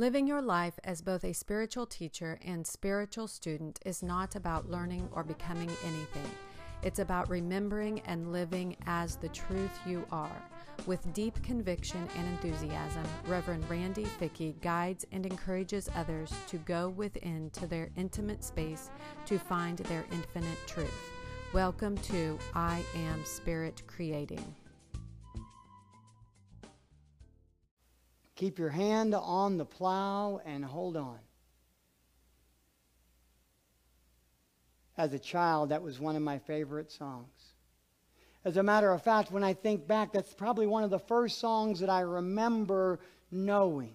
Living your life as both a spiritual teacher and spiritual student is not about learning or becoming anything. It's about remembering and living as the truth you are. With deep conviction and enthusiasm, Reverend Randy Fickey guides and encourages others to go within to their intimate space to find their infinite truth. Welcome to I Am Spirit Creating. Keep your hand on the plow and hold on. As a child, that was one of my favorite songs. As a matter of fact, when I think back, that's probably one of the first songs that I remember knowing.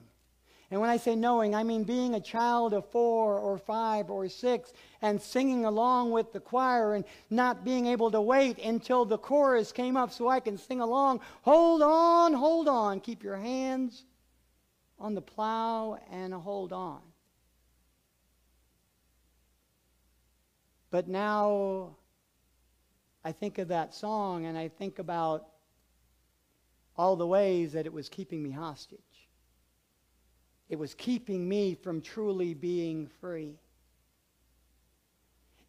And when I say knowing, I mean being a child of four or five or six and singing along with the choir and not being able to wait until the chorus came up so I can sing along. Hold on, hold on. Keep your hands on the plow and hold on. But now I think of that song and I think about all the ways that it was keeping me hostage. It was keeping me from truly being free.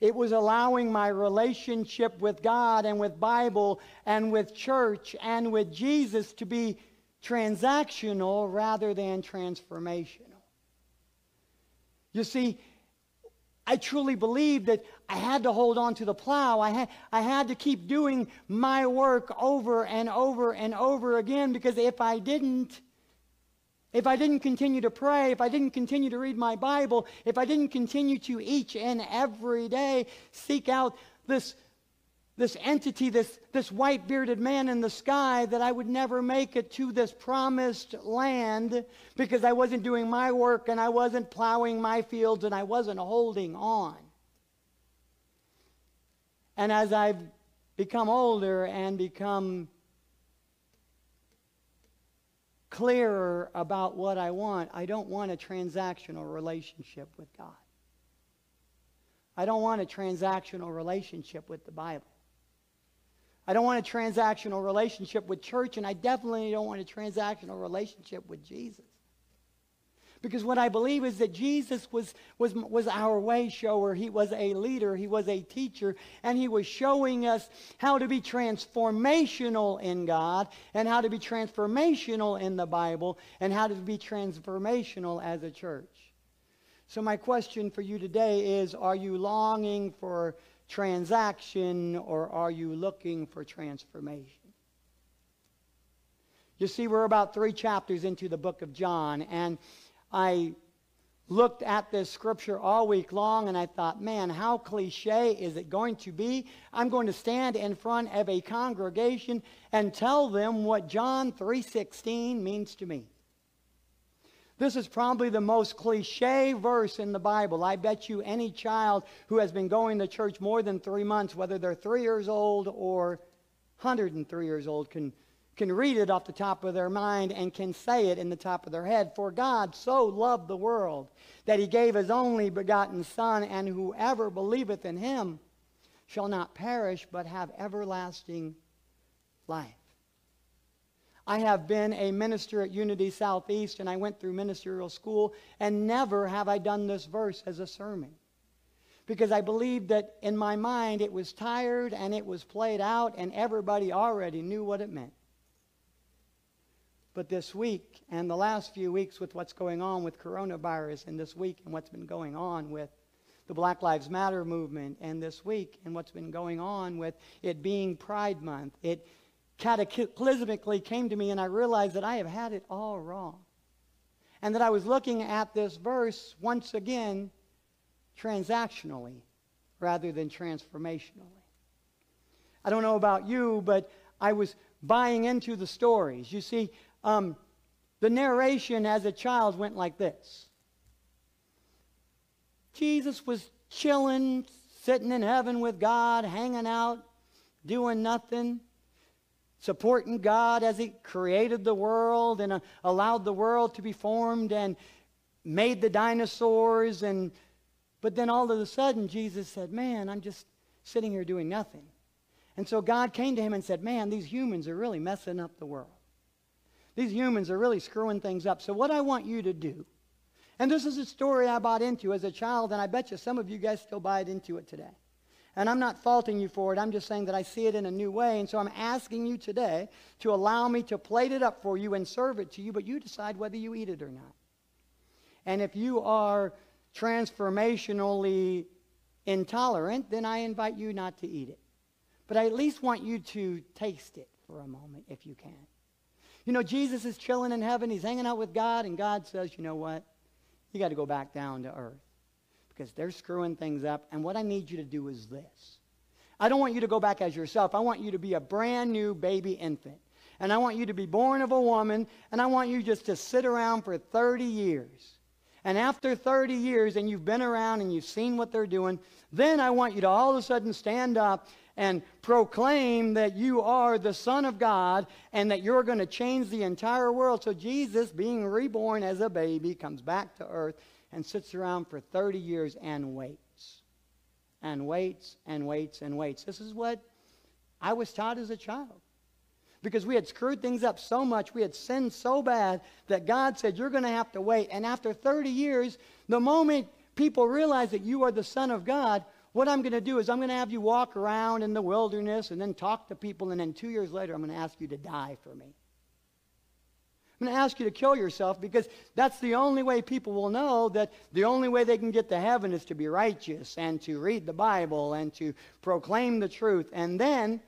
It was allowing my relationship with God and with Bible and with church and with Jesus to be transactional rather than transformational. You see, I truly believe that I had to hold on to the plow. I had, I had to keep doing my work over and over and over again because if I didn't, if I didn't continue to pray, if I didn't continue to read my Bible, if I didn't continue to each and every day seek out this this entity, this, this white bearded man in the sky, that I would never make it to this promised land because I wasn't doing my work and I wasn't plowing my fields and I wasn't holding on. And as I've become older and become clearer about what I want, I don't want a transactional relationship with God. I don't want a transactional relationship with the Bible. I don't want a transactional relationship with church, and I definitely don't want a transactional relationship with Jesus. Because what I believe is that Jesus was, was, was our way shower. He was a leader. He was a teacher. And he was showing us how to be transformational in God and how to be transformational in the Bible and how to be transformational as a church. So, my question for you today is Are you longing for transaction or are you looking for transformation? You see, we're about three chapters into the book of John, and I looked at this scripture all week long and I thought, man, how cliche is it going to be? I'm going to stand in front of a congregation and tell them what John 3:16 means to me. This is probably the most cliche verse in the Bible. I bet you any child who has been going to church more than three months, whether they're three years old or 103 years old, can, can read it off the top of their mind and can say it in the top of their head. For God so loved the world that he gave his only begotten Son, and whoever believeth in him shall not perish but have everlasting life. I have been a minister at Unity Southeast and I went through ministerial school, and never have I done this verse as a sermon. Because I believed that in my mind it was tired and it was played out, and everybody already knew what it meant. But this week and the last few weeks, with what's going on with coronavirus, and this week and what's been going on with the Black Lives Matter movement, and this week and what's been going on with it being Pride Month, it cataclysmically came to me, and I realized that I have had it all wrong. And that I was looking at this verse once again transactionally rather than transformationally. I don't know about you, but I was buying into the stories. You see, um, the narration as a child went like this Jesus was chilling, sitting in heaven with God, hanging out, doing nothing supporting God as He created the world and uh, allowed the world to be formed and made the dinosaurs. And, but then all of a sudden, Jesus said, Man, I'm just sitting here doing nothing. And so God came to him and said, Man, these humans are really messing up the world. These humans are really screwing things up. So, what I want you to do And this is a story I bought into as a child, and I bet you some of you guys still buy it into it today. And I'm not faulting you for it. I'm just saying that I see it in a new way. And so I'm asking you today to allow me to plate it up for you and serve it to you, but you decide whether you eat it or not. And if you are transformationally intolerant, then I invite you not to eat it. But I at least want you to taste it for a moment if you can. You know, Jesus is chilling in heaven. He's hanging out with God, and God says, you know what? You got to go back down to earth because they're screwing things up. And what I need you to do is this I don't want you to go back as yourself. I want you to be a brand new baby infant. And I want you to be born of a woman, and I want you just to sit around for 30 years. And after 30 years, and you've been around and you've seen what they're doing, then I want you to all of a sudden stand up and proclaim that you are the Son of God and that you're going to change the entire world. So Jesus, being reborn as a baby, comes back to earth and sits around for 30 years and waits. And waits and waits and waits. This is what I was taught as a child. Because we had screwed things up so much, we had sinned so bad that God said, You're going to have to wait. And after 30 years, the moment people realize that you are the Son of God, what I'm going to do is I'm going to have you walk around in the wilderness and then talk to people, and then two years later, I'm going to ask you to die for me. I'm going to ask you to kill yourself because that's the only way people will know that the only way they can get to heaven is to be righteous and to read the Bible and to proclaim the truth. And then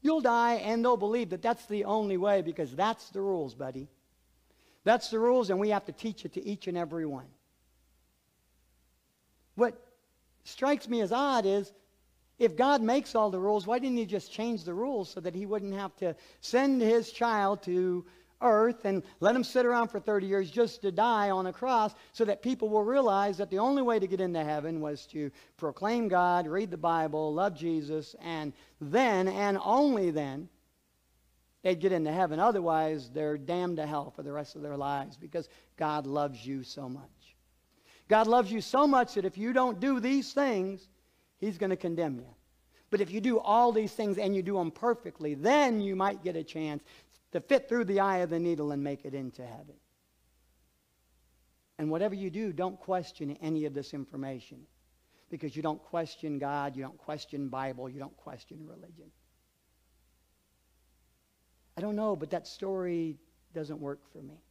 you'll die and they'll believe that that's the only way because that's the rules, buddy. That's the rules, and we have to teach it to each and every one. What strikes me as odd is if God makes all the rules, why didn't He just change the rules so that He wouldn't have to send His child to earth and let him sit around for 30 years just to die on a cross so that people will realize that the only way to get into heaven was to proclaim God, read the Bible, love Jesus, and then and only then they'd get into heaven. Otherwise, they're damned to hell for the rest of their lives because God loves you so much. God loves you so much that if you don't do these things, He's going to condemn you. But if you do all these things and you do them perfectly, then you might get a chance to fit through the eye of the needle and make it into heaven. And whatever you do, don't question any of this information because you don't question God, you don't question Bible, you don't question religion. I don't know, but that story doesn't work for me.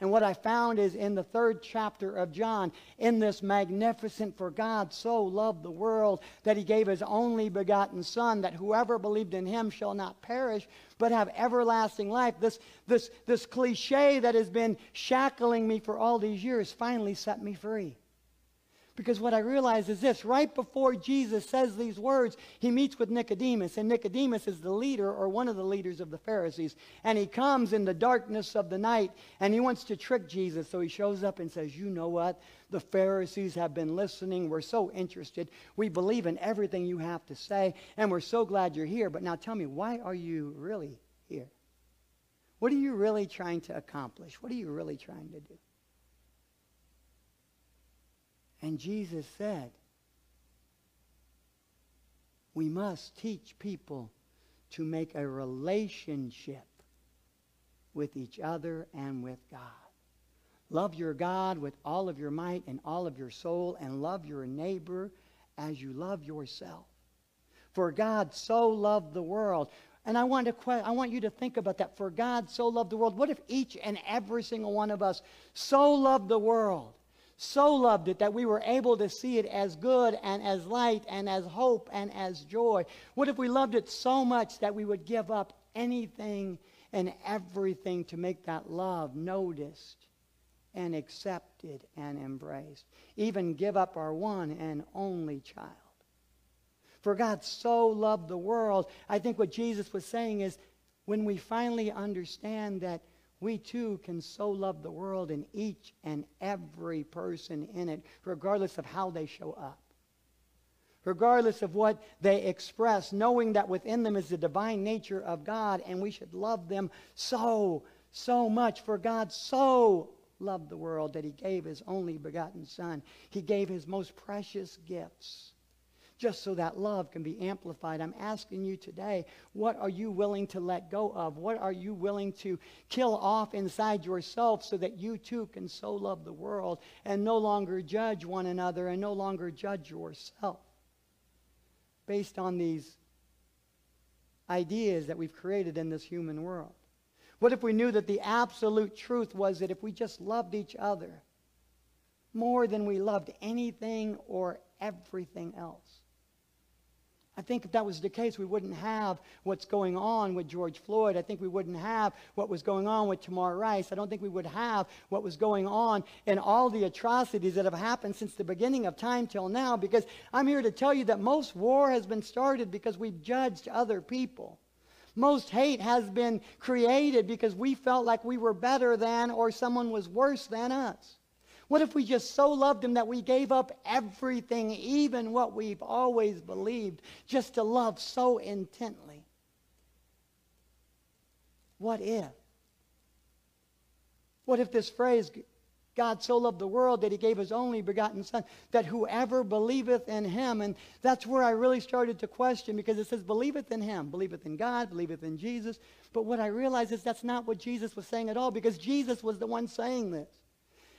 And what I found is in the third chapter of John, in this magnificent, for God so loved the world that he gave his only begotten Son, that whoever believed in him shall not perish, but have everlasting life. This, this, this cliche that has been shackling me for all these years finally set me free. Because what I realize is this right before Jesus says these words, he meets with Nicodemus, and Nicodemus is the leader or one of the leaders of the Pharisees. And he comes in the darkness of the night and he wants to trick Jesus. So he shows up and says, You know what? The Pharisees have been listening. We're so interested. We believe in everything you have to say, and we're so glad you're here. But now tell me, why are you really here? What are you really trying to accomplish? What are you really trying to do? And Jesus said, we must teach people to make a relationship with each other and with God. Love your God with all of your might and all of your soul, and love your neighbor as you love yourself. For God so loved the world. And I want, to, I want you to think about that. For God so loved the world. What if each and every single one of us so loved the world so loved it that we were able to see it as good and as light and as hope and as joy? What if we loved it so much that we would give up anything and everything to make that love noticed and accepted and embraced? Even give up our one and only child. For God so loved the world, I think what Jesus was saying is when we finally understand that we too can so love the world and each and every person in it, regardless of how they show up, regardless of what they express, knowing that within them is the divine nature of God, and we should love them so, so much. For God so loved the world that he gave his only begotten Son, he gave his most precious gifts just so that love can be amplified. I'm asking you today, what are you willing to let go of? What are you willing to kill off inside yourself so that you too can so love the world and no longer judge one another and no longer judge yourself based on these ideas that we've created in this human world? What if we knew that the absolute truth was that if we just loved each other more than we loved anything or everything else? I think if that was the case, we wouldn't have what's going on with George Floyd. I think we wouldn't have what was going on with Tamir Rice. I don't think we would have what was going on in all the atrocities that have happened since the beginning of time till now. Because I'm here to tell you that most war has been started because we've judged other people. Most hate has been created because we felt like we were better than or someone was worse than us. What if we just so loved him that we gave up everything, even what we've always believed, just to love so intently? What if? What if this phrase, God so loved the world that he gave his only begotten Son, that whoever believeth in him, and that's where I really started to question because it says, believeth in him, believeth in God, believeth in Jesus. But what I realized is that's not what Jesus was saying at all because Jesus was the one saying this.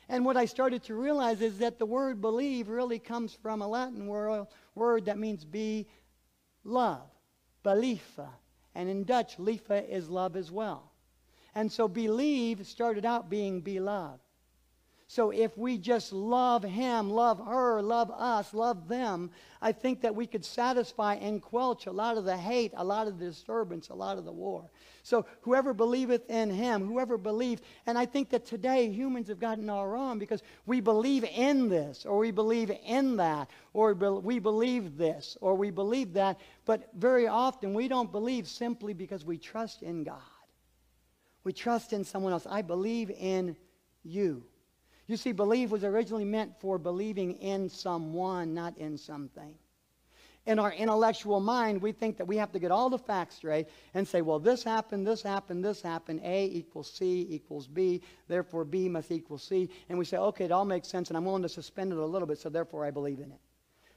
And what I started to realize is that the word believe really comes from a Latin word, that means be love, believe. And in Dutch, liefde is love as well. And so believe started out being "be beloved. So if we just love him, love her, love us, love them, I think that we could satisfy and quelch a lot of the hate, a lot of the disturbance, a lot of the war. So whoever believeth in him, whoever believed, and I think that today humans have gotten all wrong because we believe in this, or we believe in that, or we believe this, or we believe that, but very often we don't believe simply because we trust in God. We trust in someone else. I believe in you. You see, believe was originally meant for believing in someone, not in something. In our intellectual mind, we think that we have to get all the facts straight and say, well, this happened, this happened, this happened. A equals C equals B, therefore B must equal C. And we say, okay, it all makes sense, and I'm willing to suspend it a little bit, so therefore I believe in it.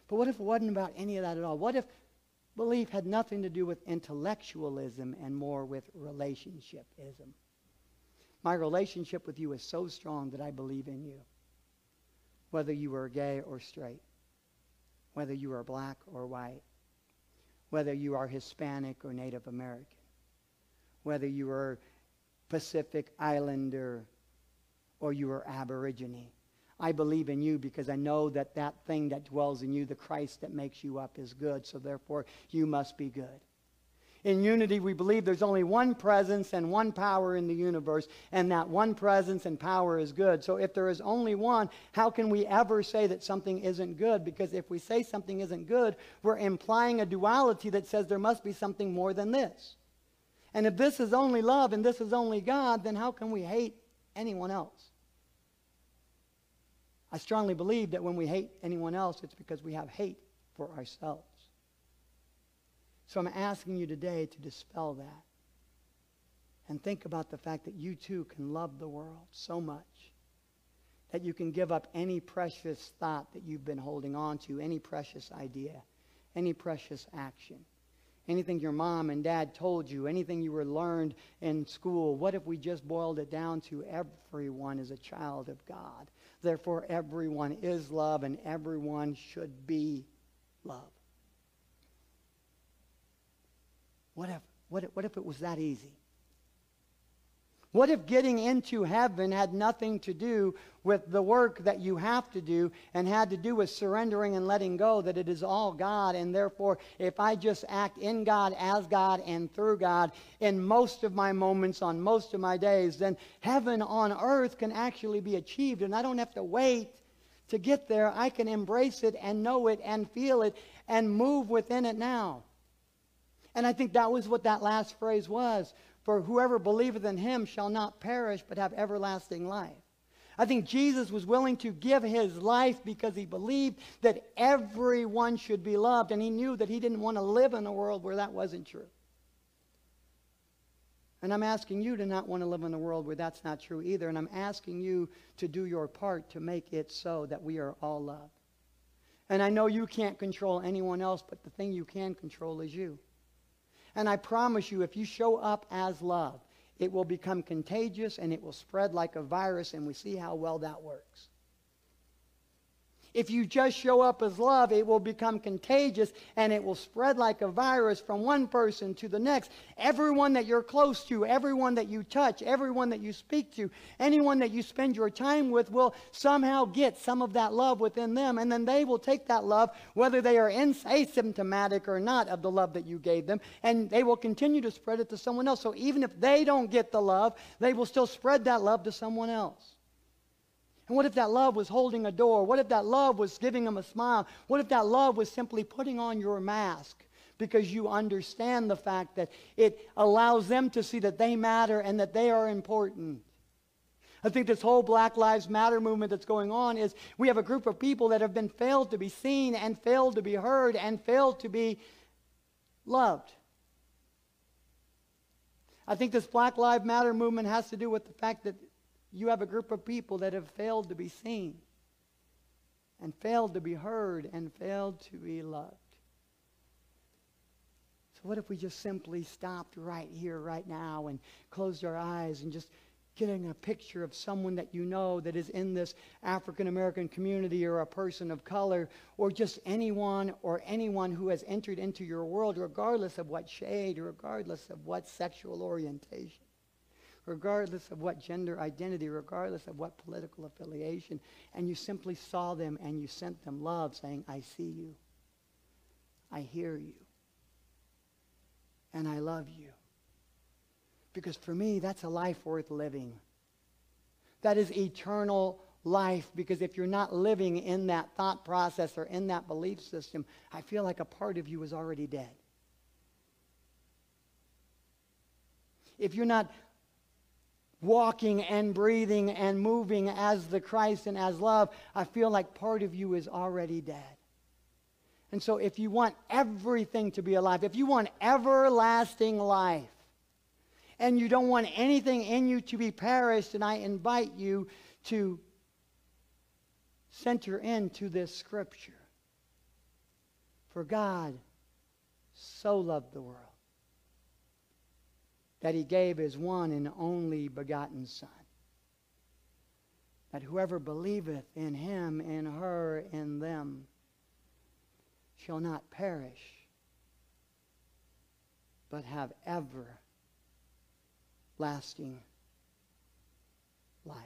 But what if it wasn't about any of that at all? What if belief had nothing to do with intellectualism and more with relationshipism? My relationship with you is so strong that I believe in you. Whether you are gay or straight, whether you are black or white, whether you are Hispanic or Native American, whether you are Pacific Islander or you are Aborigine. I believe in you because I know that that thing that dwells in you, the Christ that makes you up, is good. So therefore, you must be good. In unity, we believe there's only one presence and one power in the universe, and that one presence and power is good. So if there is only one, how can we ever say that something isn't good? Because if we say something isn't good, we're implying a duality that says there must be something more than this. And if this is only love and this is only God, then how can we hate anyone else? I strongly believe that when we hate anyone else, it's because we have hate for ourselves. So I'm asking you today to dispel that and think about the fact that you too can love the world so much that you can give up any precious thought that you've been holding on to, any precious idea, any precious action, anything your mom and dad told you, anything you were learned in school. What if we just boiled it down to everyone is a child of God? Therefore, everyone is love and everyone should be love. What if, what if, what if it was that easy? What if getting into heaven had nothing to do with the work that you have to do and had to do with surrendering and letting go, that it is all God, and therefore, if I just act in God, as God, and through God in most of my moments, on most of my days, then heaven on earth can actually be achieved, and I don't have to wait to get there. I can embrace it and know it and feel it and move within it now. And I think that was what that last phrase was. For whoever believeth in him shall not perish, but have everlasting life. I think Jesus was willing to give his life because he believed that everyone should be loved, and he knew that he didn't want to live in a world where that wasn't true. And I'm asking you to not want to live in a world where that's not true either, and I'm asking you to do your part to make it so that we are all loved. And I know you can't control anyone else, but the thing you can control is you. And I promise you, if you show up as love, it will become contagious and it will spread like a virus, and we see how well that works. If you just show up as love, it will become contagious and it will spread like a virus from one person to the next. Everyone that you're close to, everyone that you touch, everyone that you speak to, anyone that you spend your time with will somehow get some of that love within them. And then they will take that love, whether they are asymptomatic or not, of the love that you gave them, and they will continue to spread it to someone else. So even if they don't get the love, they will still spread that love to someone else. And what if that love was holding a door? What if that love was giving them a smile? What if that love was simply putting on your mask because you understand the fact that it allows them to see that they matter and that they are important? I think this whole Black Lives Matter movement that's going on is we have a group of people that have been failed to be seen and failed to be heard and failed to be loved. I think this Black Lives Matter movement has to do with the fact that you have a group of people that have failed to be seen and failed to be heard and failed to be loved. So, what if we just simply stopped right here, right now, and closed our eyes and just getting a picture of someone that you know that is in this African American community or a person of color or just anyone or anyone who has entered into your world, regardless of what shade regardless of what sexual orientation? Regardless of what gender identity, regardless of what political affiliation, and you simply saw them and you sent them love, saying, I see you, I hear you, and I love you. Because for me, that's a life worth living. That is eternal life because if you're not living in that thought process or in that belief system, I feel like a part of you is already dead. If you're not walking and breathing and moving as the Christ and as love, I feel like part of you is already dead. And so, if you want everything to be alive, if you want everlasting life, and you don't want anything in you to be perished, and I invite you to center into this scripture. For God so loved the world that he gave his one and only begotten Son. That whoever believeth in him, in her, in them, shall not perish, but have everlasting life.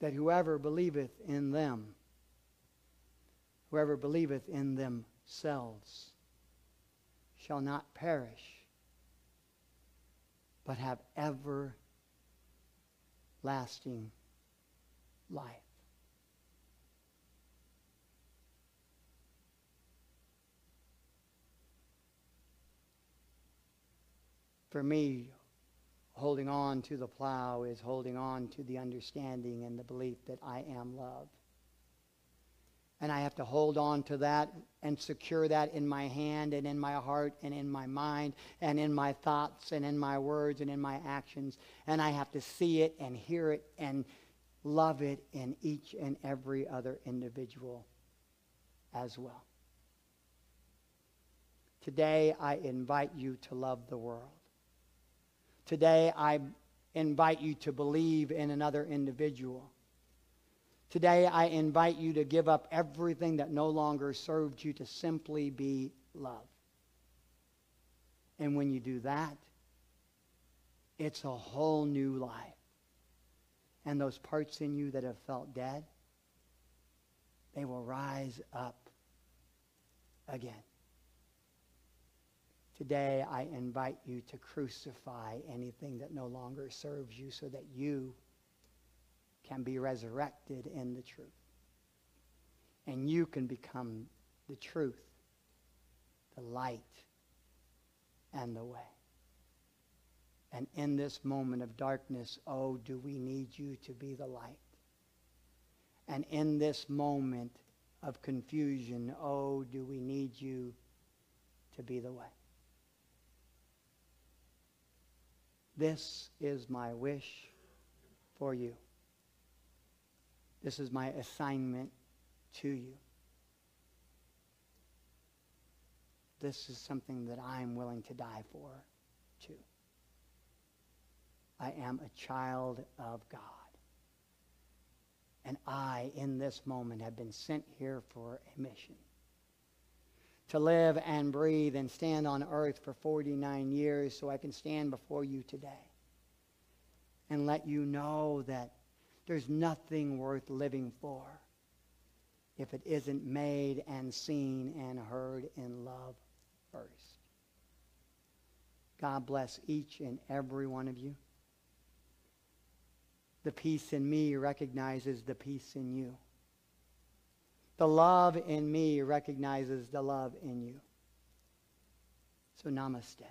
That whoever believeth in them, Whoever believeth in themselves shall not perish, but have everlasting life. For me, holding on to the plow is holding on to the understanding and the belief that I am loved. And I have to hold on to that and secure that in my hand and in my heart and in my mind and in my thoughts and in my words and in my actions. And I have to see it and hear it and love it in each and every other individual as well. Today, I invite you to love the world. Today, I invite you to believe in another individual. Today, I invite you to give up everything that no longer served you to simply be love. And when you do that, it's a whole new life. And those parts in you that have felt dead, they will rise up again. Today, I invite you to crucify anything that no longer serves you so that you can be resurrected in the truth. And you can become the truth, the light, and the way. And in this moment of darkness, oh, do we need you to be the light. And in this moment of confusion, oh, do we need you to be the way. This is my wish for you. This is my assignment to you. This is something that I'm willing to die for, too. I am a child of God. And I, in this moment, have been sent here for a mission to live and breathe and stand on earth for 49 years so I can stand before you today and let you know that there's nothing worth living for if it isn't made and seen and heard in love first. God bless each and every one of you. The peace in me recognizes the peace in you. The love in me recognizes the love in you. So, namaste.